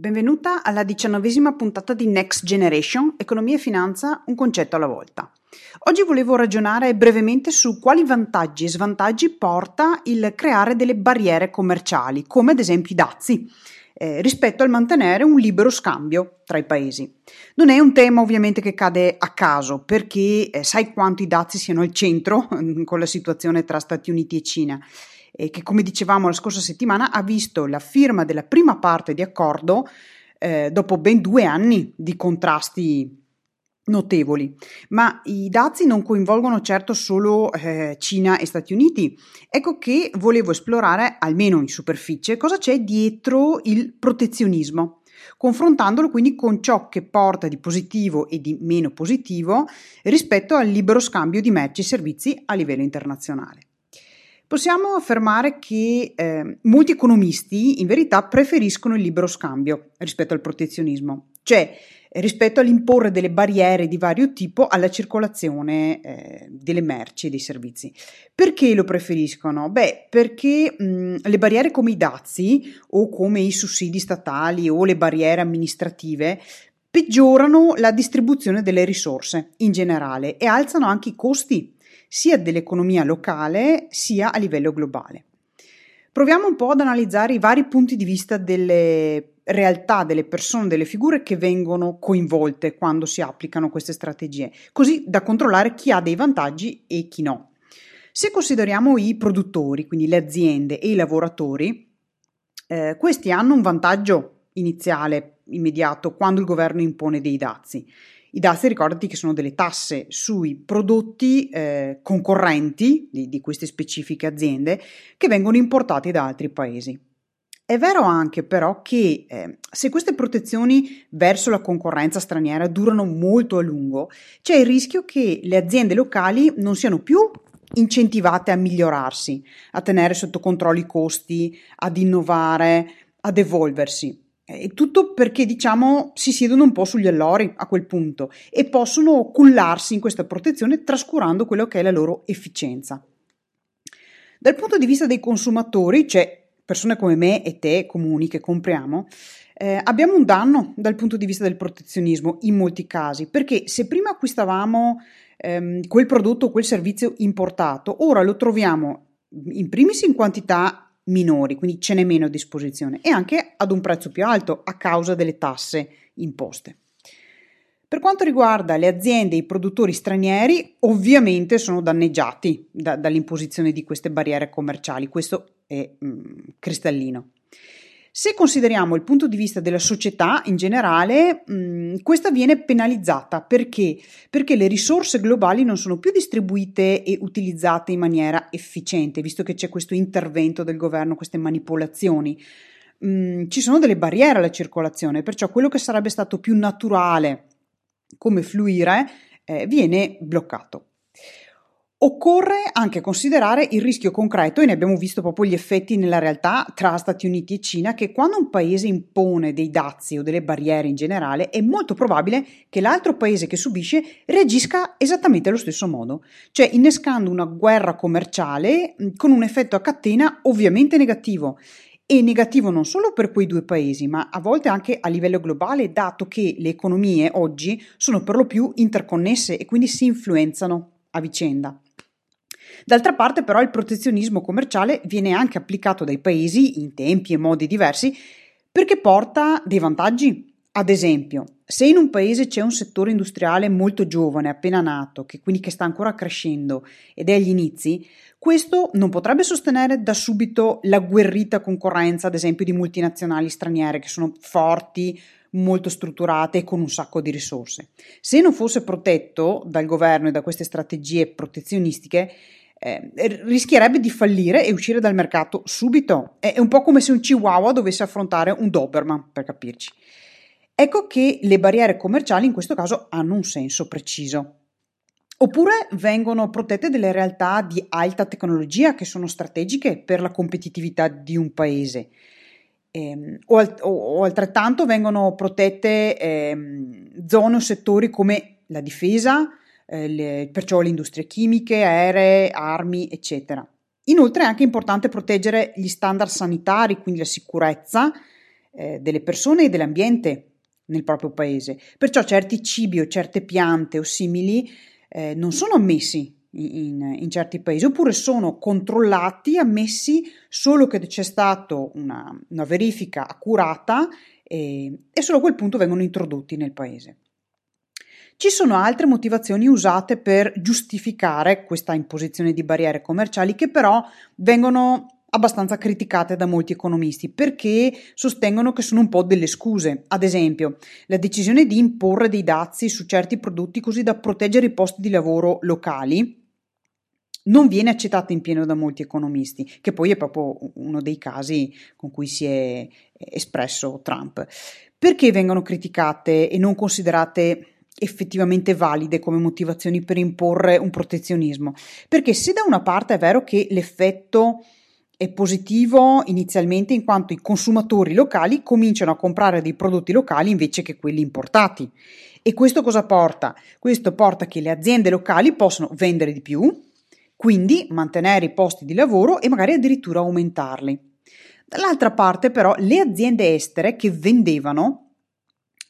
Benvenuta alla diciannovesima puntata di Next Generation, Economia e Finanza, un concetto alla volta. Oggi volevo ragionare brevemente su quali vantaggi e svantaggi porta il creare delle barriere commerciali, come ad esempio i dazi, eh, rispetto al mantenere un libero scambio tra i paesi. Non è un tema ovviamente che cade a caso, perché eh, sai quanto i dazi siano al centro con la situazione tra Stati Uniti e Cina e che come dicevamo la scorsa settimana ha visto la firma della prima parte di accordo eh, dopo ben due anni di contrasti notevoli. Ma i dazi non coinvolgono certo solo eh, Cina e Stati Uniti. Ecco che volevo esplorare, almeno in superficie, cosa c'è dietro il protezionismo confrontandolo quindi con ciò che porta di positivo e di meno positivo rispetto al libero scambio di merci e servizi a livello internazionale. Possiamo affermare che eh, molti economisti in verità preferiscono il libero scambio rispetto al protezionismo, cioè rispetto all'imporre delle barriere di vario tipo alla circolazione eh, delle merci e dei servizi. Perché lo preferiscono? Beh, perché mh, le barriere come i dazi o come i sussidi statali o le barriere amministrative peggiorano la distribuzione delle risorse in generale e alzano anche i costi sia dell'economia locale sia a livello globale. Proviamo un po' ad analizzare i vari punti di vista delle realtà, delle persone, delle figure che vengono coinvolte quando si applicano queste strategie, così da controllare chi ha dei vantaggi e chi no. Se consideriamo i produttori, quindi le aziende e i lavoratori, eh, questi hanno un vantaggio iniziale, immediato, quando il governo impone dei dazi. I dazi ricordati che sono delle tasse sui prodotti eh, concorrenti di, di queste specifiche aziende che vengono importati da altri paesi. È vero anche però che eh, se queste protezioni verso la concorrenza straniera durano molto a lungo, c'è il rischio che le aziende locali non siano più incentivate a migliorarsi, a tenere sotto controllo i costi, ad innovare, ad evolversi. E tutto perché, diciamo, si siedono un po' sugli allori a quel punto e possono cullarsi in questa protezione trascurando quello che è la loro efficienza. Dal punto di vista dei consumatori, cioè persone come me e te comuni che compriamo, eh, abbiamo un danno dal punto di vista del protezionismo in molti casi, perché se prima acquistavamo ehm, quel prodotto o quel servizio importato, ora lo troviamo in primis in quantità minori, quindi ce n'è meno a disposizione e anche ad un prezzo più alto a causa delle tasse imposte. Per quanto riguarda le aziende e i produttori stranieri, ovviamente sono danneggiati da, dall'imposizione di queste barriere commerciali, questo è mm, cristallino. Se consideriamo il punto di vista della società in generale, mh, mm, questa viene penalizzata perché? Perché le risorse globali non sono più distribuite e utilizzate in maniera efficiente, visto che c'è questo intervento del governo, queste manipolazioni. Mh, mm, ci sono delle barriere alla circolazione, perciò quello che sarebbe stato più naturale come fluire eh, viene bloccato. Occorre anche considerare il rischio concreto, e ne abbiamo visto proprio gli effetti nella realtà tra Stati Uniti e Cina, che quando un paese impone dei dazi o delle barriere in generale, è molto probabile che l'altro paese che subisce reagisca esattamente allo stesso modo, cioè innescando una guerra commerciale con un effetto a catena ovviamente negativo. E negativo non solo per quei due paesi, ma a volte anche a livello globale, dato che le economie oggi sono per lo più interconnesse e quindi si influenzano a vicenda. D'altra parte però il protezionismo commerciale viene anche applicato dai paesi in tempi e modi diversi perché porta dei vantaggi. Ad esempio, se in un paese c'è un settore industriale molto giovane, appena nato, che quindi che sta ancora crescendo ed è agli inizi, questo non potrebbe sostenere da subito la guerrita concorrenza, ad esempio, di multinazionali straniere che sono forti, molto strutturate e con un sacco di risorse. Se non fosse protetto dal governo e da queste strategie protezionistiche, eh, rischierebbe di fallire e uscire dal mercato subito. È un po' come se un Chihuahua dovesse affrontare un Doberman, per capirci. Ecco che le barriere commerciali in questo caso hanno un senso preciso. Oppure vengono protette delle realtà di alta tecnologia che sono strategiche per la competitività di un paese. Eh, o, o, altrettanto vengono protette eh, zone o settori come la difesa, eh, le, perciò le industrie chimiche, aeree, armi, eccetera. Inoltre è anche importante proteggere gli standard sanitari, quindi la sicurezza eh, delle persone e dell'ambiente nel proprio paese. Perciò certi cibi o certe piante o simili eh, non sono ammessi in, in, certi paesi, oppure sono controllati, ammessi solo che c'è stata una, una, verifica accurata e, e solo a quel punto vengono introdotti nel paese. Ci sono altre motivazioni usate per giustificare questa imposizione di barriere commerciali che però vengono abbastanza criticate da molti economisti perché sostengono che sono un po' delle scuse. Ad esempio, la decisione di imporre dei dazi su certi prodotti così da proteggere i posti di lavoro locali non viene accettata in pieno da molti economisti, che poi è proprio uno dei casi con cui si è espresso Trump. Perché vengono criticate e non considerate effettivamente valide come motivazioni per imporre un protezionismo? Perché se da una parte è vero che l'effetto è positivo inizialmente in quanto i consumatori locali cominciano a comprare dei prodotti locali invece che quelli importati. E questo cosa porta? Questo porta che le aziende locali possono vendere di più, quindi mantenere i posti di lavoro e magari addirittura aumentarli. Dall'altra parte però le aziende estere che vendevano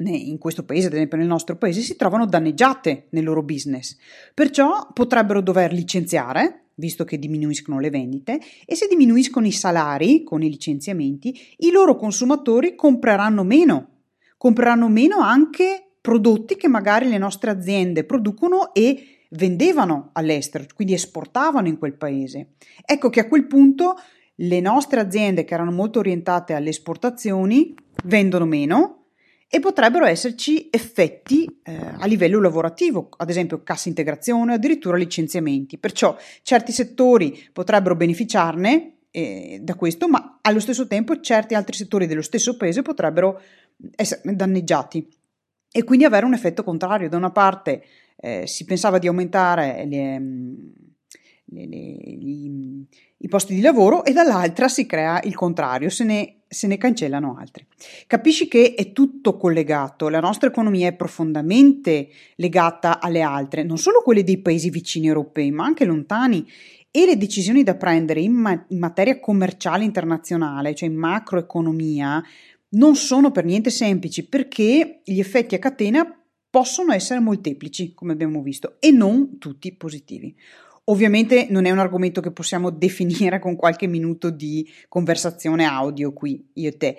in questo paese, ad esempio nel nostro paese, si trovano danneggiate nel loro business. Perciò potrebbero dover licenziare, visto che diminuiscono le vendite, e se diminuiscono i salari con i licenziamenti, i loro consumatori compreranno meno. Compreranno meno anche prodotti che magari le nostre aziende producono e vendevano all'estero, quindi esportavano in quel paese. Ecco che a quel punto le nostre aziende che erano molto orientate alle esportazioni vendono meno e potrebbero esserci effetti eh, a livello lavorativo, ad esempio cassa integrazione, addirittura licenziamenti. Perciò certi settori potrebbero beneficiarne eh, da questo, ma allo stesso tempo certi altri settori dello stesso paese potrebbero essere danneggiati e quindi avere un effetto contrario. Da una parte eh, si pensava di aumentare le, le, le, gli, i posti di lavoro e dall'altra si crea il contrario, se ne, se ne cancellano altri. Capisci che è tutto collegato, la nostra economia è profondamente legata alle altre, non solo quelle dei paesi vicini europei, ma anche lontani e le decisioni da prendere in, ma- in materia commerciale internazionale, cioè in macroeconomia, non sono per niente semplici perché gli effetti a catena possono essere molteplici, come abbiamo visto, e non tutti positivi. Ovviamente non è un argomento che possiamo definire con qualche minuto di conversazione audio qui, io e te.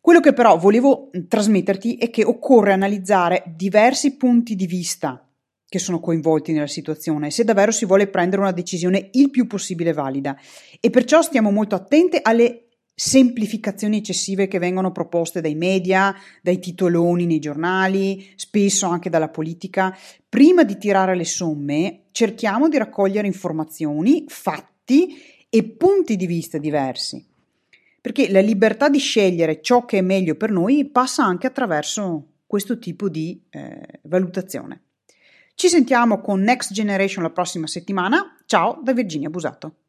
Quello che però volevo trasmetterti è che occorre analizzare diversi punti di vista che sono coinvolti nella situazione, se davvero si vuole prendere una decisione il più possibile valida. E perciò stiamo molto attenti alle semplificazioni eccessive che vengono proposte dai media, dai titoloni nei giornali, spesso anche dalla politica. Prima di tirare le somme, cerchiamo di raccogliere informazioni, fatti e punti di vista diversi. Perché la libertà di scegliere ciò che è meglio per noi passa anche attraverso questo tipo di eh, valutazione. Ci sentiamo con Next Generation la prossima settimana. Ciao da Virginia Busato.